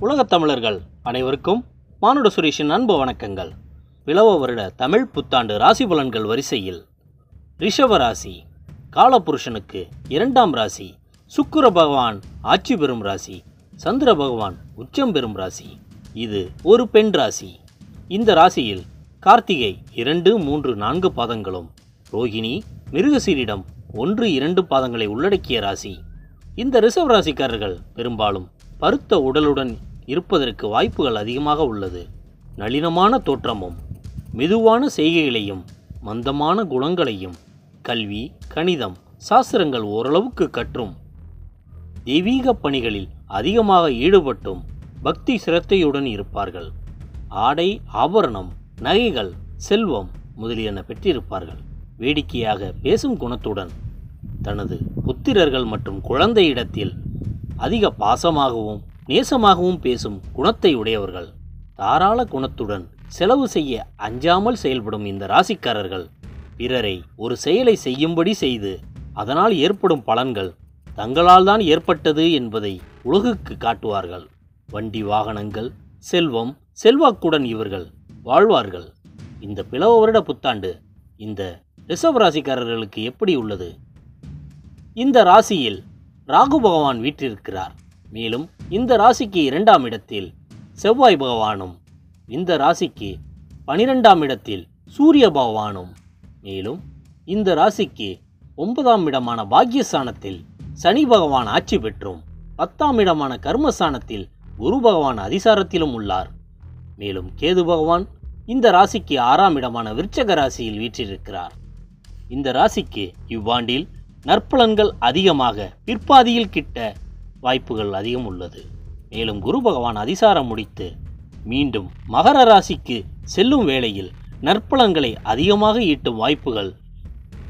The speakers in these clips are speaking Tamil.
உலகத் தமிழர்கள் அனைவருக்கும் மானுட சுரேஷின் அன்பு வணக்கங்கள். பிளவ வருட தமிழ் புத்தாண்டு ராசி பலன்கள் வரிசையில் ரிஷப ராசி காலபுருஷனுக்கு இரண்டாம் ராசி சுக்கிர பகவான் ஆட்சி பெறும் ராசி சந்திர பகவான் உச்சம் பெறும் ராசி. இது ஒரு பெண் ராசி. இந்த ராசியில் கார்த்திகை இரண்டு மூன்று நான்கு பாதங்களும் ரோகிணி மிருகசீரிடம் ஒன்று இரண்டு பாதங்களை உள்ளடக்கிய ராசி. இந்த ரிஷவ் ராசிக்காரர்கள் பெரும்பாலும் பருத்த உடலுடன் இருப்பதற்கு வாய்ப்புகள் அதிகமாக உள்ளது. நளினமான தோற்றமும் மெதுவான செய்கைகளையும் மந்தமான குணங்களையும் கல்வி கணிதம் சாஸ்திரங்கள் ஓரளவுக்கு கற்றும் தெய்வீக பணிகளில் அதிகமாக ஈடுபட்டும் பக்தி சிரத்தையுடன் இருப்பார்கள். ஆடை ஆபரணம் நகைகள் செல்வம் முதலியன பெற்றிருப்பார்கள். வேடிக்கையாக பேசும் குணத்துடன் தனது புத்திரர்கள் மற்றும் குழந்தையிடத்தில் அதிக பாசமாகவும் நேசமாகவும் பேசும் குணத்தை உடையவர்கள். தாராள குணத்துடன் செலவு செய்ய அஞ்சாமல் செயல்படும் இந்த ராசிக்காரர்கள். பிறரை ஒரு செயலை செய்யும்படி செய்து அதனால் ஏற்படும் பலன்கள் தங்களால் தான் ஏற்பட்டது என்பதை உலகுக்கு காட்டுவார்கள். வண்டி வாகனங்கள் செல்வம் செல்வாக்குடன் இவர்கள் வாழ்வார்கள். இந்த பிளவ வருட புத்தாண்டு இந்த ரிசர்வ் ராசிக்காரர்களுக்கு எப்படி உள்ளது? இந்த ராசியில் ராகு பகவான் வீற்றிருக்கிறார். மேலும் இந்த ராசிக்கு இரண்டாம் இடத்தில் செவ்வாய் பகவானும் இந்த ராசிக்கு பனிரெண்டாம் இடத்தில் சூரிய பகவானும். மேலும் இந்த ராசிக்கு ஒன்பதாம் இடமான பாக்யஸ்தானத்தில் சனி பகவான் ஆட்சி பெற்றும் பத்தாம் இடமான கர்மஸ்தானத்தில் குரு பகவான் அதிசாரத்திலும் உள்ளார். மேலும் கேது பகவான் இந்த ராசிக்கு ஆறாம் இடமான விருச்சக ராசியில் வீற்றிருக்கிறார். இந்த ராசிக்கு இவ்வாண்டில் நற்பலன்கள் அதிகமாக பிற்பாதியில் கிட்ட வாய்ப்புகள் அதிகம் உள்ளது. மேலும் குரு பகவான் அதிசாரம் முடித்து மீண்டும் மகர ராசிக்கு செல்லும் வேளையில் நற்பலன்களை அதிகமாக ஈட்டும் வாய்ப்புகள்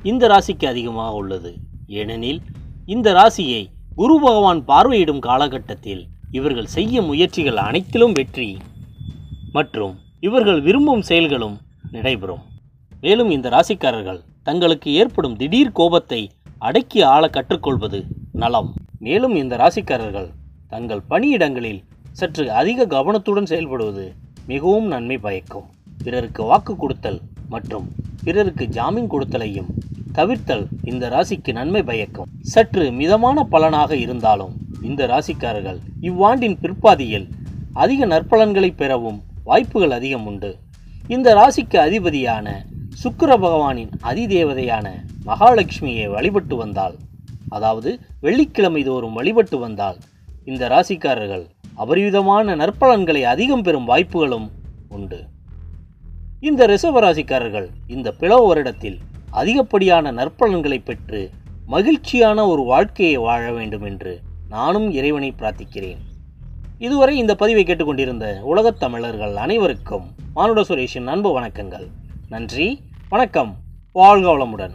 இந்த ராசிக்கு அதிகமாக உள்ளது. ஏனெனில் இந்த ராசியை குரு பகவான் பார்வையிடும் காலகட்டத்தில் இவர்கள் செய்யும் முயற்சிகள் அனைத்திலும் வெற்றி மற்றும் இவர்கள் விரும்பும் செயல்களும் நடைபெறும். மேலும் இந்த ராசிக்காரர்கள் தங்களுக்கு ஏற்படும் திடீர் கோபத்தை அடக்கி ஆள கற்றுக்கொள்வது நலம். மேலும் இந்த ராசிக்காரர்கள் தங்கள் பணியிடங்களில் சற்று அதிக கவனத்துடன் செயல்படுவது மிகவும் நன்மை பயக்கும். பிறருக்கு வாக்கு கொடுத்தல் மற்றும் பிறருக்கு ஜாமீன் கொடுத்தலையும் தவிர்த்தல் இந்த ராசிக்கு நன்மை பயக்கும். சற்று மிதமான பலனாக இருந்தாலும் இந்த ராசிக்காரர்கள் இவ்வாண்டின் பிற்பாதியில் அதிக நற்பலன்களை பெறவும் வாய்ப்புகள் அதிகம் உண்டு. இந்த ராசிக்கு அதிபதியான சுக்கர பகவானின் அதிதேவதையான மகாலட்சுமியை வழிபட்டு வந்தால் அதாவது வெள்ளிக்கிழமை தோறும் வழிபட்டு வந்தால் இந்த ராசிக்காரர்கள் அபரிவிதமான நற்பலன்களை அதிகம் பெறும் வாய்ப்புகளும் உண்டு. இந்த ரிஷப ராசிக்காரர்கள் இந்த பிளவு வருடத்தில் அதிகப்படியான நற்பலன்களை பெற்று மகிழ்ச்சியான ஒரு வாழ்க்கையை வாழ வேண்டும் என்று நானும் இறைவனை பிரார்த்திக்கிறேன். இதுவரை இந்த பதிவை கேட்டுக்கொண்டிருந்த உலகத் தமிழர்கள் அனைவருக்கும் மானுட சுரேஷின் அன்பு வணக்கங்கள். நன்றி வணக்கம் வாழ்க வளமுடன்.